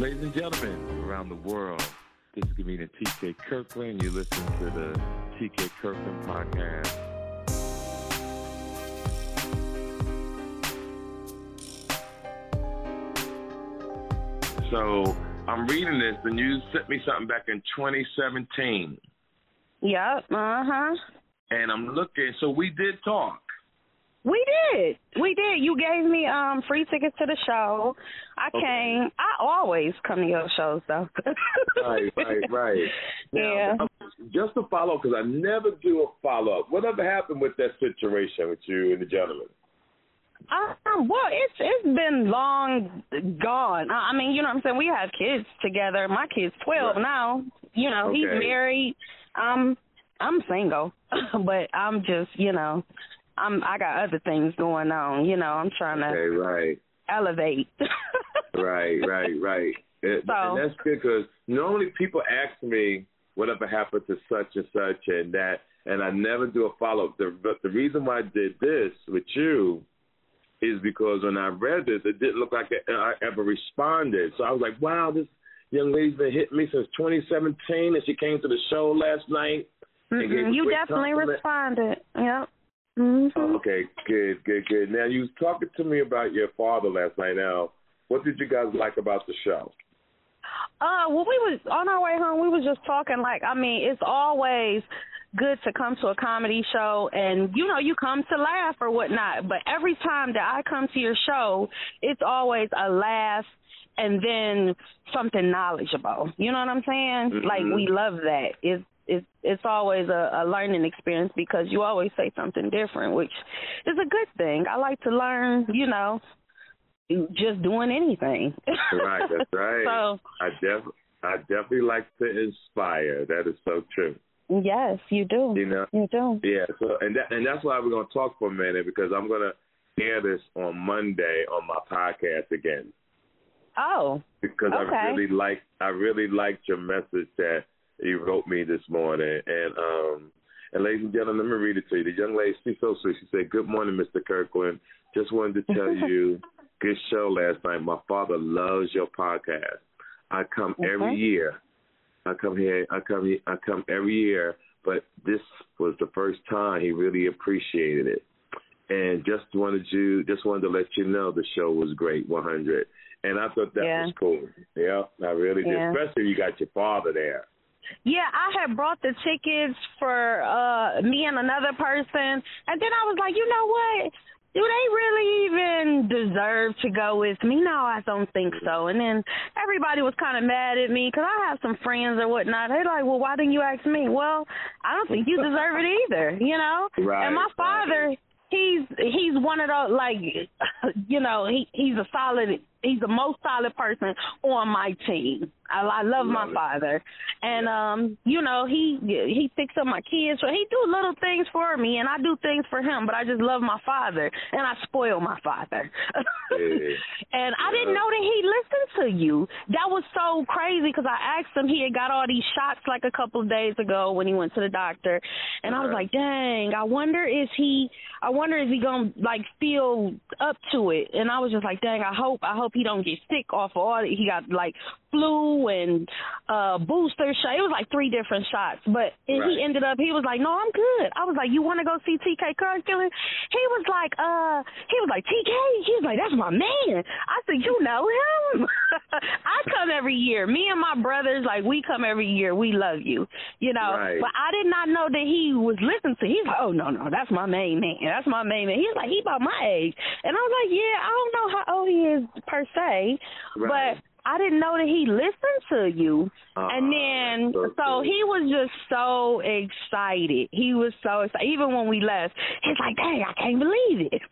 Ladies and gentlemen around the world, this is comedian TK Kirkland. You listen to the TK Kirkland podcast. So I'm reading this, and you sent me something back in 2017. Yep. Uh huh. And I'm looking. So we did talk. We did. We did. You gave me um free tickets to the show. I okay. came. I always come to your shows though. right, right, right. Now, yeah. Just to follow, because I never do a follow up. Whatever happened with that situation with you and the gentleman? Um, well, it's it's been long gone. I mean, you know what I'm saying. We have kids together. My kid's twelve right. now. You know, okay. he's married. Um, I'm single, but I'm just, you know, I'm I got other things going on. You know, I'm trying to okay, right. elevate. right, right, right. So, and that's good because normally people ask me whatever happened to such and such and that, and I never do a follow up. The, but the reason why I did this with you is because when I read this, it didn't look like I ever responded. So I was like, wow, this young lady's been hitting me since 2017, and she came to the show last night. Mm-hmm. You definitely compliment. responded. Yep. Mm-hmm. Oh, okay, good, good, good. Now you was talking to me about your father last night. Now, what did you guys like about the show? Uh, well, we was on our way home. We was just talking. Like, I mean, it's always good to come to a comedy show and you know you come to laugh or whatnot but every time that i come to your show it's always a laugh and then something knowledgeable you know what i'm saying mm-hmm. like we love that it's it's it's always a, a learning experience because you always say something different, which is a good thing. I like to learn, you know, just doing anything. right, that's right. so I def I definitely like to inspire. That is so true. Yes, you do. You know, you do. Yeah. So, and that, and that's why we're gonna talk for a minute because I'm gonna air this on Monday on my podcast again. Oh. Because okay. I really like I really liked your message that he wrote me this morning. And um and ladies and gentlemen, let me read it to you. The young lady, she's so sweet. She said, Good morning, Mr. Kirkland. Just wanted to tell you, good show last night. My father loves your podcast. I come okay. every year. I come here I come here I come every year, but this was the first time he really appreciated it. And just wanted you just wanted to let you know the show was great, one hundred. And I thought that yeah. was cool. Yeah, I really did. Yeah. Especially you got your father there. Yeah, I had brought the tickets for uh me and another person, and then I was like, you know what? Do they really even deserve to go with me? No, I don't think so. And then everybody was kind of mad at me because I have some friends or whatnot. They're like, well, why didn't you ask me? Well, I don't think you deserve it either, you know? Right. And my father, he's he's one of those like, you know, he he's a solid, he's the most solid person on my team. I, I love, love my it. father, and um, you know he he picks up my kids. So he do little things for me, and I do things for him. But I just love my father, and I spoil my father. yeah. And I didn't know that he listened to you. That was so crazy because I asked him. He had got all these shots like a couple of days ago when he went to the doctor, and I was like, dang, I wonder is he. I wonder is he gonna like feel up to it? And I was just like, dang, I hope I hope he don't get sick off of all. He got like flu and uh booster shot. It was like three different shots. But and Right. he ended up he was like, No, I'm good. I was like, You wanna go see TK Kirkland? He was like, uh he was like, TK? He was like, That's my man. I said, You know him? I come every year. Me and my brothers, like we come every year. We love you. You know. Right. But I did not know that he was listening to he's like, Oh no, no, that's my main man. That's my main man. He's like, he about my age. And I was like, Yeah, I don't know how old he is per se. Right. But I didn't know that he listened to you. Uh, and then so so he was just so excited. He was so excited. Even when we left, he's like, "Dang, I can't believe it."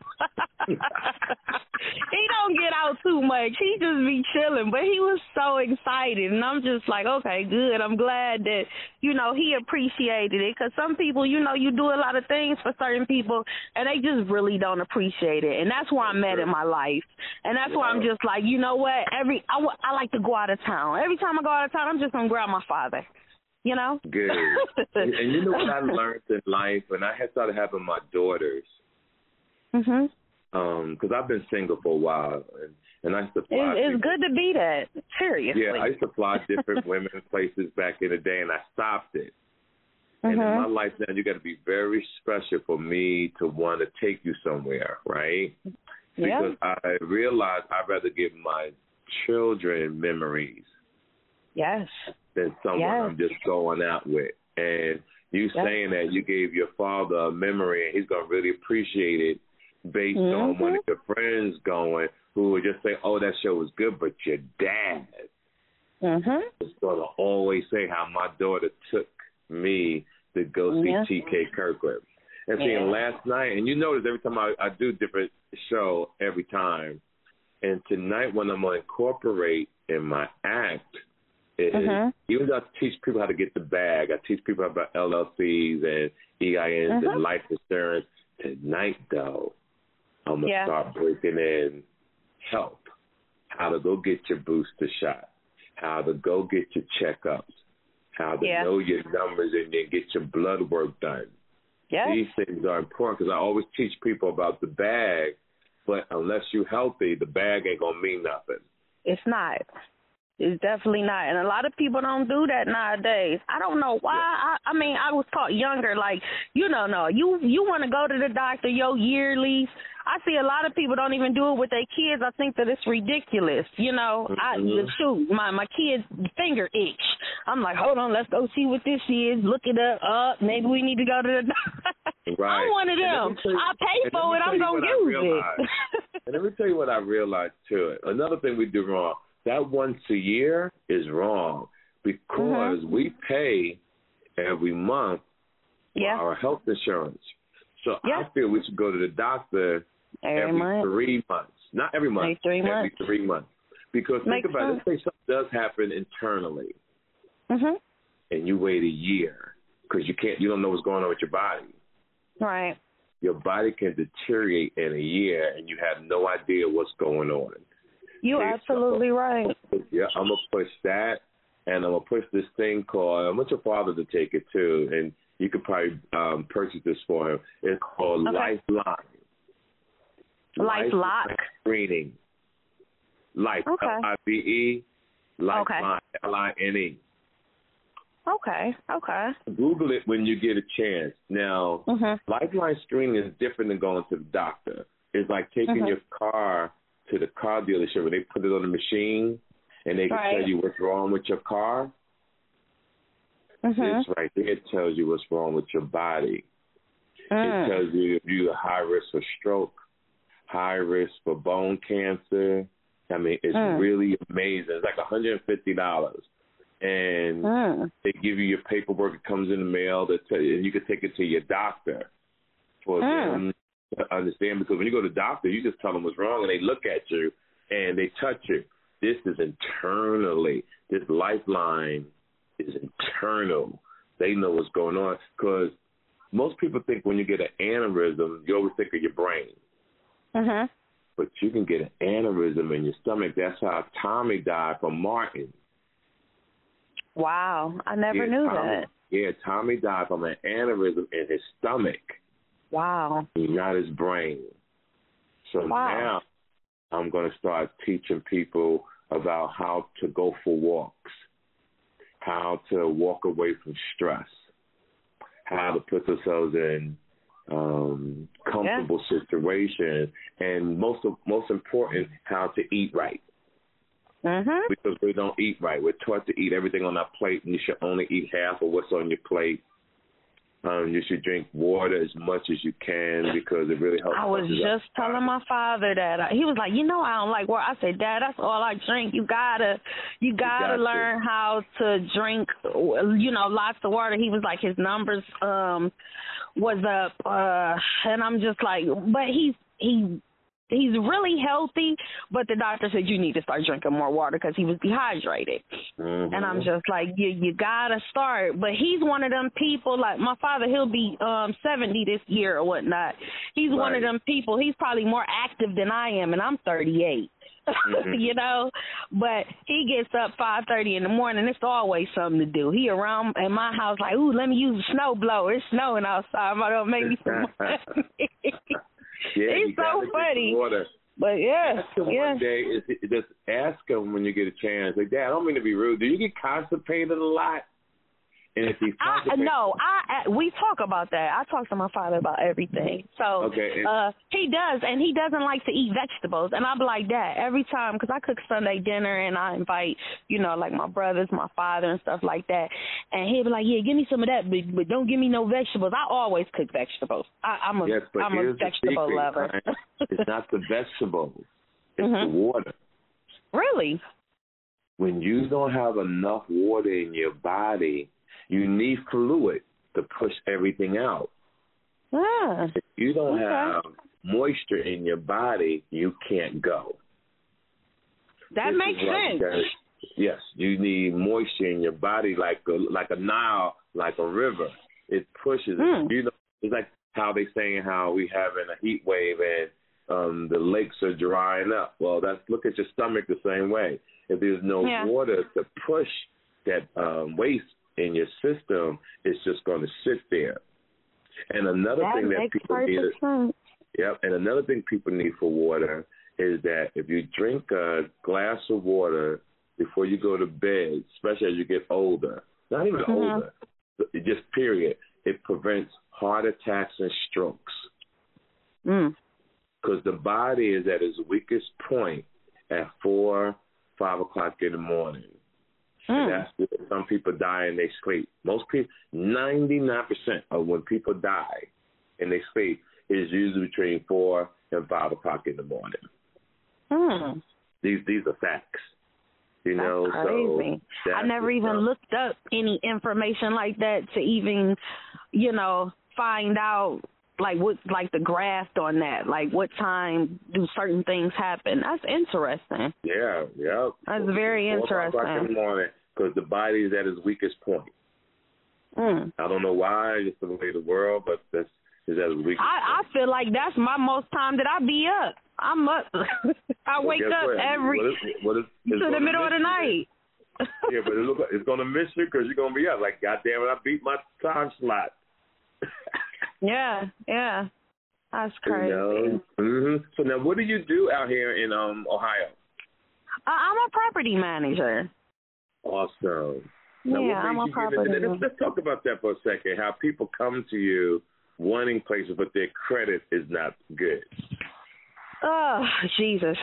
he don't get out too much. He just be chilling, but he was so excited, and I'm just like, "Okay, good. I'm glad that you know he appreciated it." Because some people, you know, you do a lot of things for certain people, and they just really don't appreciate it. And that's where I'm at in my life, and that's why I'm just like, you know what? Every I, I like to go out of town. Every time I go out of town, I'm just gonna grab my father. You know. Good. and, you know what I learned in life, and I had started having my daughters, mhm. um, because I've been single for a while, and And I supply. It's, it's good to be that. Seriously. Yeah, I supply different women places back in the day, and I stopped it. And mm-hmm. in my life now, you got to be very special for me to want to take you somewhere, right? Because yeah. I realize I'd rather give my children memories. Yes. Than someone yes. I'm just going out with. And you yes. saying that you gave your father a memory and he's gonna really appreciate it based mm-hmm. on one of your friends going who would just say, Oh, that show was good, but your dad mm-hmm. is gonna always say how my daughter took me to go see yeah. TK Kirkland. And yeah. seeing last night and you notice every time I, I do different show every time. And tonight when I'm gonna incorporate in my act is mm-hmm. even though I teach people how to get the bag, I teach people about LLCs and EINs mm-hmm. and life insurance. Tonight though, I'm gonna yeah. start breaking in help. How to go get your booster shot, how to go get your checkups, how to yeah. know your numbers and then get your blood work done. Yes. These things are important because I always teach people about the bag, but unless you're healthy, the bag ain't gonna mean nothing. It's not. It's definitely not, and a lot of people don't do that nowadays. I don't know why. Yeah. I, I mean, I was taught younger, like you know, no, you you want to go to the doctor your yearly. I see a lot of people don't even do it with their kids. I think that it's ridiculous. You know, mm-hmm. I shoot my my kid's finger itch. I'm like, hold on, let's go see what this is. Look it up. Up, uh, maybe we need to go to the. right. I'm one of them. I pay for it. I'm gonna use it. and let me tell you what I realized too. Another thing we do wrong that once a year is wrong because mm-hmm. we pay every month yeah. for our health insurance. So yeah. I feel we should go to the doctor every, every month. three months. Not every month. Every three every months. three months. Because Makes think about sense. it. Let's say something does happen internally, mhm. and you wait a year because you can't, you don't know what's going on with your body. Right. Your body can deteriorate in a year, and you have no idea what's going on. You're absolutely so- right. Yeah, I'm gonna push that, and I'm gonna push this thing called. I want your father to take it too, and you could probably um, purchase this for him. It's called Okay. Lifeline. Lifelock? screening. Life. Okay. L I V E. Lifeline. L I N E. Okay. Okay. Google it when you get a chance. Now, Mhm. Lifeline screening is different than going to the doctor. It's like taking Mhm. your car to the car dealership where they put it on the machine and they can Right. tell you what's wrong with your car. Mhm. This right there tells you what's wrong with your body. It Mm. tells you if you're high risk for stroke, high risk for bone cancer. I mean, it's Mm. really amazing. It's like $150. And Mm. they give you your paperwork. It comes in the mail. That tell you, and you can take it to your doctor for Mm. them understand. Because when you go to the doctor, you just tell them what's wrong, and they look at you and they touch you. This is internally. This lifeline is internal. They know what's going on because most people think when you get an aneurysm, you always think of your brain. Mhm. But you can get an aneurysm in your stomach. That's how Tommy died from Martin. Wow. I never yeah, knew Tommy, that. Yeah, Tommy died from an aneurysm in his stomach, Wow. not his brain. So Wow. now I'm going to start teaching people about how to go for walks, how to walk away from stress, how to put themselves in um, comfortable situations, and most of, most important, how to eat right. Mhm. because we don't eat right. We're taught to eat everything on our plate, and you should only eat half of what's on your plate. Um, you should drink water as much as you can because it really helps. I was just telling my father that I, he was like, you know, I don't like water. I said, Dad, that's all I drink. You gotta, you gotta got to. learn how to drink, you know, lots of water. He was like, his numbers um was up, uh, and I'm just like, but he's he he's really healthy, but the doctor said you need to start drinking more water because he was dehydrated. Mhm. And I'm just like, you you gotta start. But he's one of them people. Like my father, he'll be um 70 this year or whatnot. He's one of them people. He's probably more active than I am, and I'm 38. Mhm. you know, but he gets up 5:30 in the morning. It's always something to do. He around in my house like, ooh, let me use a snow blower. It's snowing outside. I'm gonna make me some money. yeah, He's so funny. But yeah, ask him yeah. one day. Is just ask him when you get a chance. Like, Dad, I don't mean to be rude. Do you get constipated a lot? And if he's I no, I I- we talk about that. I talk to my father about everything. So Okay, and- uh he does, and he doesn't like to eat vegetables. And I'm like that every time because I cook Sunday dinner and I invite you know like my brothers, my father, and stuff like that. And he'll be like, yeah, give me some of that, but but don't give me no vegetables. I always cook vegetables. I, I'm a yes, but am a vegetable lover. it's not the vegetables. It's Mhm. the water. really? When you don't have enough water in your body, you need fluid to push everything out. Ah, If you don't Okay. have moisture in your body, you can't go. that This makes is why you sense. gotta- yes, you need moisture in your body, like a like a Nile, like a river. It pushes. Hmm. You know, it's like how they saying how we having a heat wave and um the lakes are drying up. Well, that's look at your stomach the same way. If there's no Yeah. water to push that um waste in your system, it's just going to sit there. And another That thing that people need sense. Yep. And another thing people need for water is that if you drink a glass of water before you go to bed, especially as you get older, not even Mhm. older, just period, it prevents heart attacks and strokes Mm. because the body is at its weakest point at four, five o'clock in the morning. And Mm. that's where some people die in their sleep. Most people, 99% of when people die in their sleep is usually between 4 and 5 o'clock in the morning. Mm. These these are facts. You That's know, crazy. so I never even stuff. looked up any information like that to even, you know, find out like what like the graft on that. Like what time do certain things happen? That's interesting. Yeah, yeah. That's very o'clock in interesting. the morning because the body is at its weakest point. Mm. I don't know why, just the way the world, but that's is at its weakest I I feel like that's my most time that I be up. I'm up. I Well, wake up what? every What is, what is, it's to the middle of the night. Yeah, but it look like it's gonna miss you because you're gonna be up. Like, goddamn it, I beat my time slot. yeah, yeah. That's You crazy. know? hmm So now, what do you do out here in um Ohio? I, I'm a property manager. Awesome. Now, Yeah, I'm made a you get property into that? manager. Let's, let's talk about that for a second. How people come to you wanting places, but their credit is not good. Oh Jesus!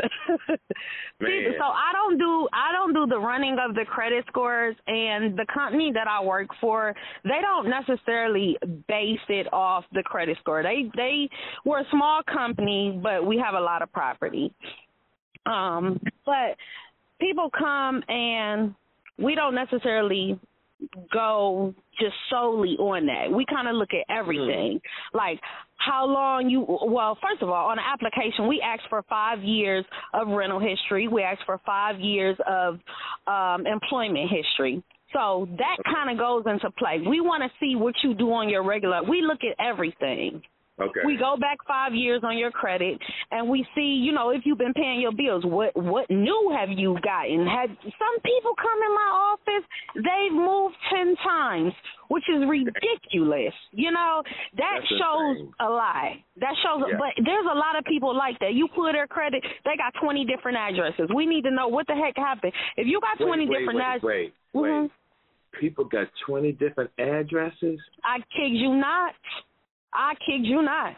Man. so I don't do I don't do the running of the credit scores, and the company that I work for, they don't necessarily base it off the credit score. They they we're a small company, but we have a lot of property. Um, but people come and we don't necessarily go just solely on that. We kind of look at everything. Like how long you well, first of all, on an application we ask for 5 years of rental history. We ask for 5 years of um employment history. So that kind of goes into play. We want to see what you do on your regular. We look at everything. Okay. We go back five years on your credit, and we see, you know, if you've been paying your bills. What what new have you gotten? Had some people come in my office? They've moved ten times, which is ridiculous. You know that That's shows insane. a lie. That shows, Yeah. but there's a lot of people like that. You pull their credit, they got twenty different addresses. We need to know what the heck happened. If you got twenty wait, different wait, addresses, wait, wait. Mhm. People got twenty different addresses. I kid you not. I kid you not.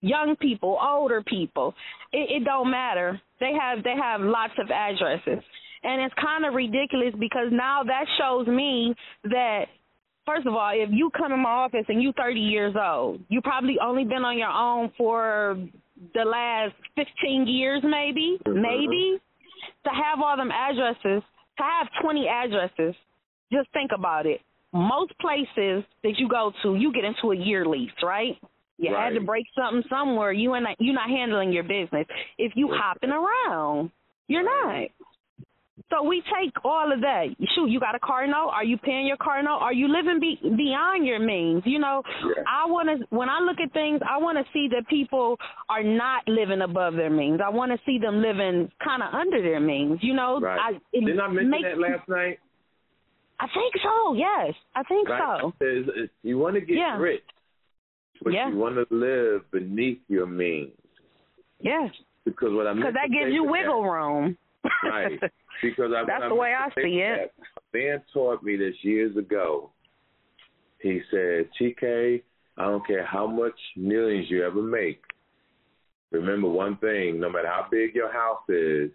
Young people, older people, it, it don't matter. They have they have lots of addresses, and it's kind of ridiculous because now that shows me that first of all, if you come in my office and you 30 years old, you probably only been on your own for the last 15 years, maybe, Mhm. maybe. To have all them addresses, to have 20 addresses, just think about it. Most places that you go to, you get into a year lease, right? You had to break something somewhere. You and you're not handling your business. If you Right. hopping around, you're not. So we take all of that. Shoot, you got a car note? Are you paying your car note? Are you living be, beyond your means? You know, Yeah. I want to. When I look at things, I want to see that people are not living above their means. I want to see them living kind of under their means. You know, Right. I, it Didn't I mention makes, that last night? I think so. Yes, I think Right. so. Is- You want to get Yeah. rich, but Yeah. you want to live beneath your means. Yes. because what I because that gives you wiggle that, room. right. Because I, that's the way I see it. Ben taught me this years ago. He said, TK, I don't care how much millions you ever make. Remember one thing: no matter how big your house is,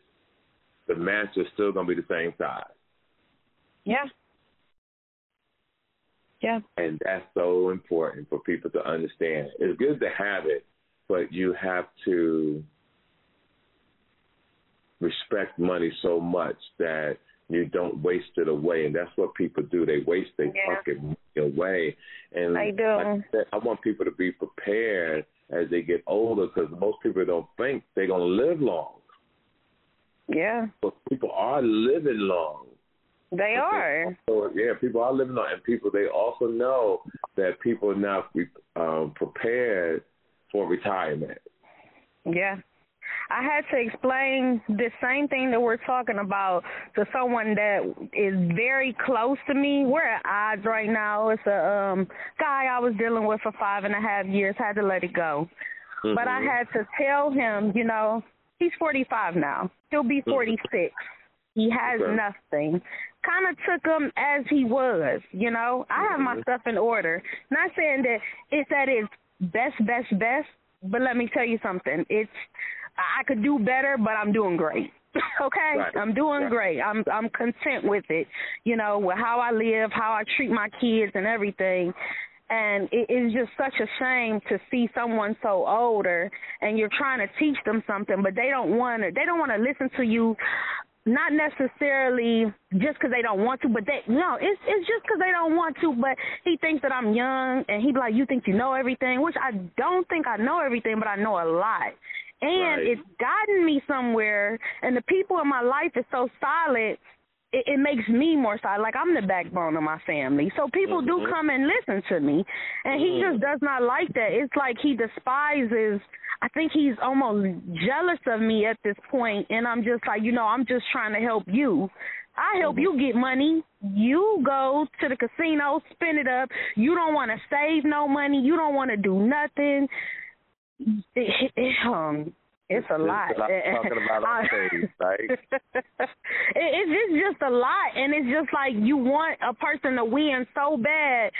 the mattress still gonna be the same size. Yeah. Yeah. And that's so important for people to understand. It's good to have it, but you have to respect money so much that you don't waste it away. And that's what people do. They waste their yeah. pocket money away. And I do. Like I, said, I want people to be prepared as they get older because most people don't think they're going to live long. Yeah. But people are living long. They are. So yeah, people are living on, and people they also know that people are not um, prepared for retirement. Yeah. I had to explain the same thing that we're talking about to someone that is very close to me. We're at odds right now. It's a um guy I was dealing with for five and a half years, had to let it go. Mm-hmm. But I had to tell him, you know, he's forty five now. He'll be forty six. He has okay. nothing kind of took him as he was. You know, I have my mm-hmm. stuff in order. Not saying that it's at its best, best, best, but let me tell you something. It's I could do better, but I'm doing great. okay, right. I'm doing right. great. I'm I'm content with it. You know, with how I live, how I treat my kids, and everything. And it is just such a shame to see someone so older and you're trying to teach them something, but they don't want to. They don't want to listen to you not necessarily just because they don't want to, but they no, it's it's just because they don't want to. But he thinks that I'm young, and he be like, "You think you know everything?" Which I don't think I know everything, but I know a lot, and right. it's gotten me somewhere. And the people in my life is so solid. It, it makes me more solid. Like I'm the backbone of my family, so people mm-hmm. do come and listen to me, and he mm-hmm. just does not like that. It's like he despises I think he's almost jealous of me at this point, and I'm just like, you know, I'm just trying to help you. I help you get money. You go to the casino, spend it up. You don't want to save no money. You don't want to do nothing. It, it, um, it's a lot. talking about on stage, right? it, it's just a lot, and it's just like you want a person to win so bad,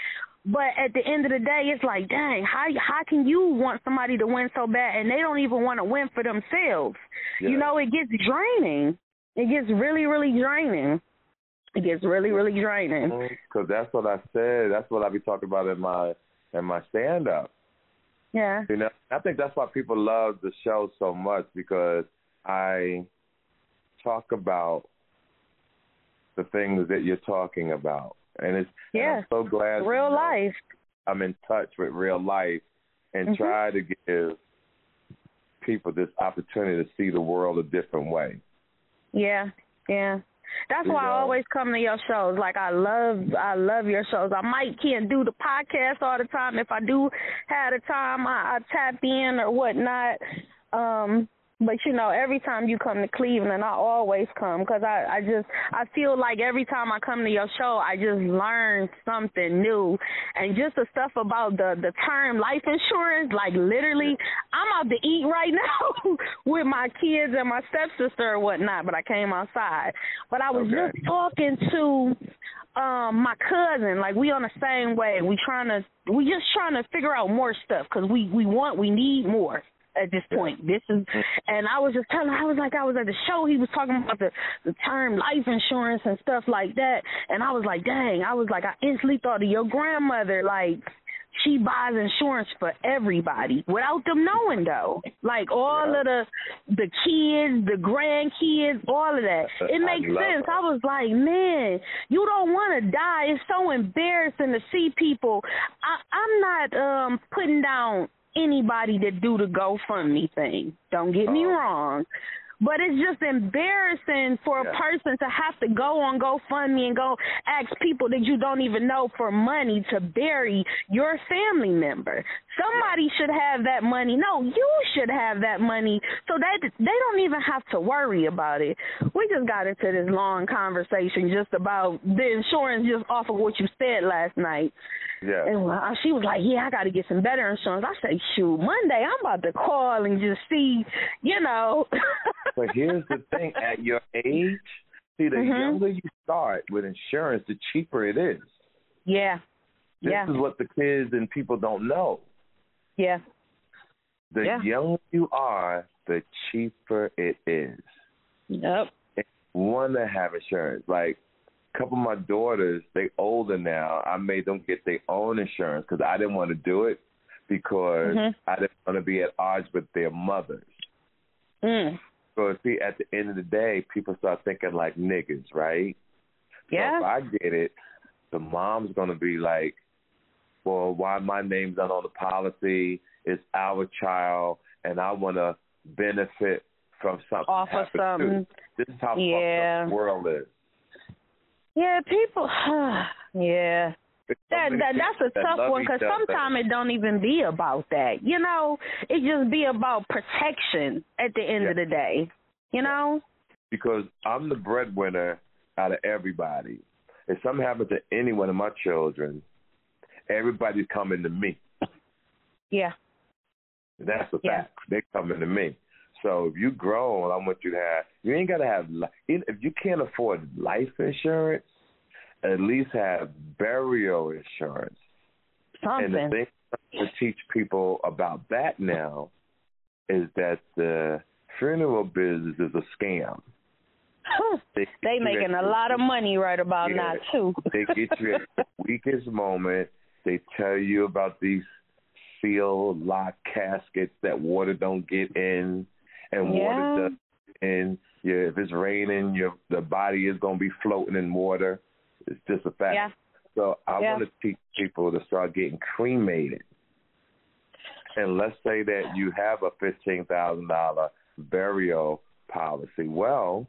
but at the end of the day, it's like, dang, how how can you want somebody to win so bad and they don't even want to win for themselves? Yeah. You know, it gets draining. It gets really, really draining. It gets really, really draining. Mm-hmm. Because that's what I said. That's what I be talking about in my in my stand up. Yeah. You know, I think that's why people love the show so much because I talk about the things that you're talking about and it's yeah. And so glad real life. I'm in touch with real life and mm-hmm. try to give people this opportunity to see the world a different way. Yeah, yeah. That's why? I always come to your shows. Like I love I love your shows. I might can't do the podcast all the time. If I do have the time I, I tap in or whatnot. Um but you know, every time you come to Cleveland, I always come because I I just I feel like every time I come to your show, I just learn something new, and just the stuff about the the term life insurance. Like literally, I'm out to eat right now with my kids and my stepsister or whatnot. But I came outside. But I was okay. just talking to um my cousin like we on the same way we trying to we just trying to figure out more stuff because we we want we need more at this point. This is, and I was just telling, I was like, I was at the show. He was talking about the the term life insurance and stuff like that, and I was like, dang, I was like, I instantly thought of your grandmother, like. She buys insurance for everybody without them knowing though. Like all yeah. of the the kids, the grandkids, all of that. It makes sense. Her. I was like, man, you don't want to die. It's so embarrassing to see people. I, I'm not um putting down anybody that do the GoFundMe thing. Don't get me oh. wrong. But it's just embarrassing for yeah. a person to have to go on GoFundMe and go ask people that you don't even know for money to bury your family member. Somebody should have that money. No, you should have that money so that they don't even have to worry about it. We just got into this long conversation just about the insurance just off of what you said last night. Yeah. And uh, she was like, "Yeah, I got to get some better insurance." I say, "Shoot, Monday I'm about to call and just see, you know." but here's the thing: at your age, see, the Mhm. younger you start with insurance, the cheaper it is. yeah, This yeah, is what the kids and people don't know. yeah, The Yeah. younger you are, the cheaper it is. yep, Want to have insurance? Like a couple of my daughters, they older now. I made them get their own insurance because I didn't want to do it because Mhm. I didn't want to be at odds with their mothers. mm. So see, at the end of the day, people start thinking like niggas, right? yeah, So if I get it, the mom's gonna be like, "Well, why my name's not on the policy? It's our child, and I want to benefit from something." off of something. This is how Yeah. fucked up the world is. Yeah, people. yeah. That, that that's a tough one because sometimes it don't even be about that. You know, it just be about protection at the end of the day. You know. because I'm the breadwinner out of everybody. If something happens to any one of my children, everybody's coming to me. Yeah. That's a Yeah. fact. They're coming to me. So if you grown, I want you to have. You ain't gotta have. If you can't afford life insurance, at least have burial insurance. Something. And the thing to teach people about that now is that the funeral business is a scam. They, they making a lot of money right about Yeah. now too. They get you at the weakest moment. They tell you about these sealed lock caskets that water don't get in, and Yeah. water does in. Yeah, if it's raining, your the body is gonna be floating in water. It's just a fact. Yeah. So I Yeah. want to teach people to start getting cremated. And let's say that you have a fifteen thousand dollar burial policy. Well,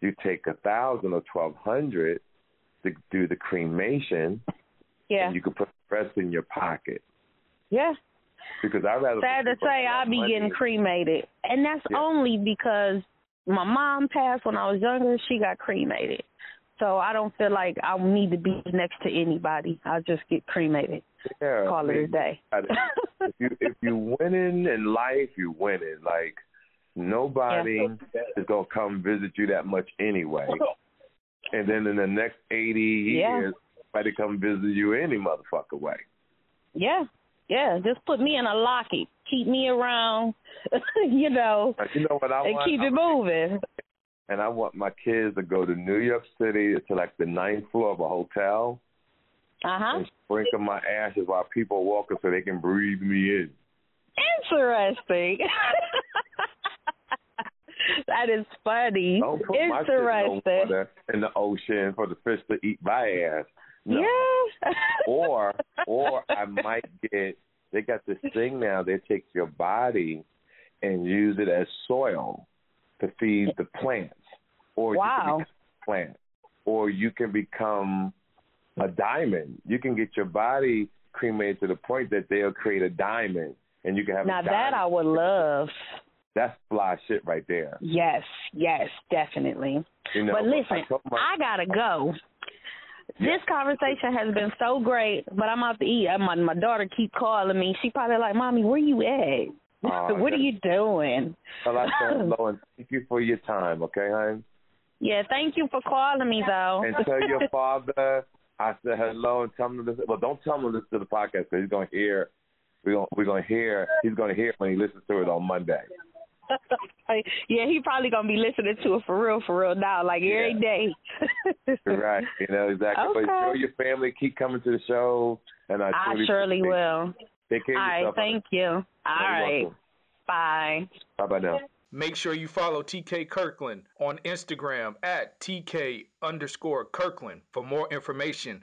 you take a thousand or twelve hundred to do the cremation, Yeah. and you can put the rest in your pocket. Yeah. Because I rather Sad to say, I'll be getting cremated, and that's Yeah. only because my mom passed when I was younger. She got cremated, so I don't feel like I need to be next to anybody. I'll just get cremated. yeah, Call it a day. if you if you winning in life, you winning. Like nobody is gonna come visit you that much anyway. And then in the next eighty Yeah. years, somebody come visit you any motherfucker way. yeah, yeah. Just put me in a locket. Keep me around, you know, you know what I and want? keep it moving. and I want my kids to go to New York City to like the ninth floor of a hotel Uh huh. and sprinkle my ashes while people are walking so they can breathe me in. Interesting. that is funny. Don't put my shit in no Interesting. water in the ocean for the fish to eat my ass. No. Yeah. or or I might get they got this thing now they take your body and use it as soil to feed the plants. Or you Wow. can become a plant. Or you can become a diamond. You can get your body cremated to the point that they'll create a diamond and you can have now a that. I would love. That's fly shit right there. Yes, yes, definitely. You know, but listen, I my, I gotta go. This conversation has been so great, but I'm out to eat. Uh, My my daughter keep calling me. She probably like, "Mommy, where you at? Oh, what are you doing?" well, I said hello and thank you for your time, okay, hon? Yeah, thank you for calling me though. and tell your father I said hello and tell him to listen. Well, don't tell him to listen to the podcast because he's gonna hear. We're gonna we're gonna hear. He's gonna hear when he listens to it on Monday. Yeah, he probably gonna be listening to it for real, for real now, like every day. right. You know exactly. Okay. But show your family. Keep coming to the show, and I, I surely appreciate it. will. Take care All of right, yourself. thank you. All right, bye. Bye bye now. Make sure you follow TK Kirkland on Instagram at TK underscore Kirkland. For more information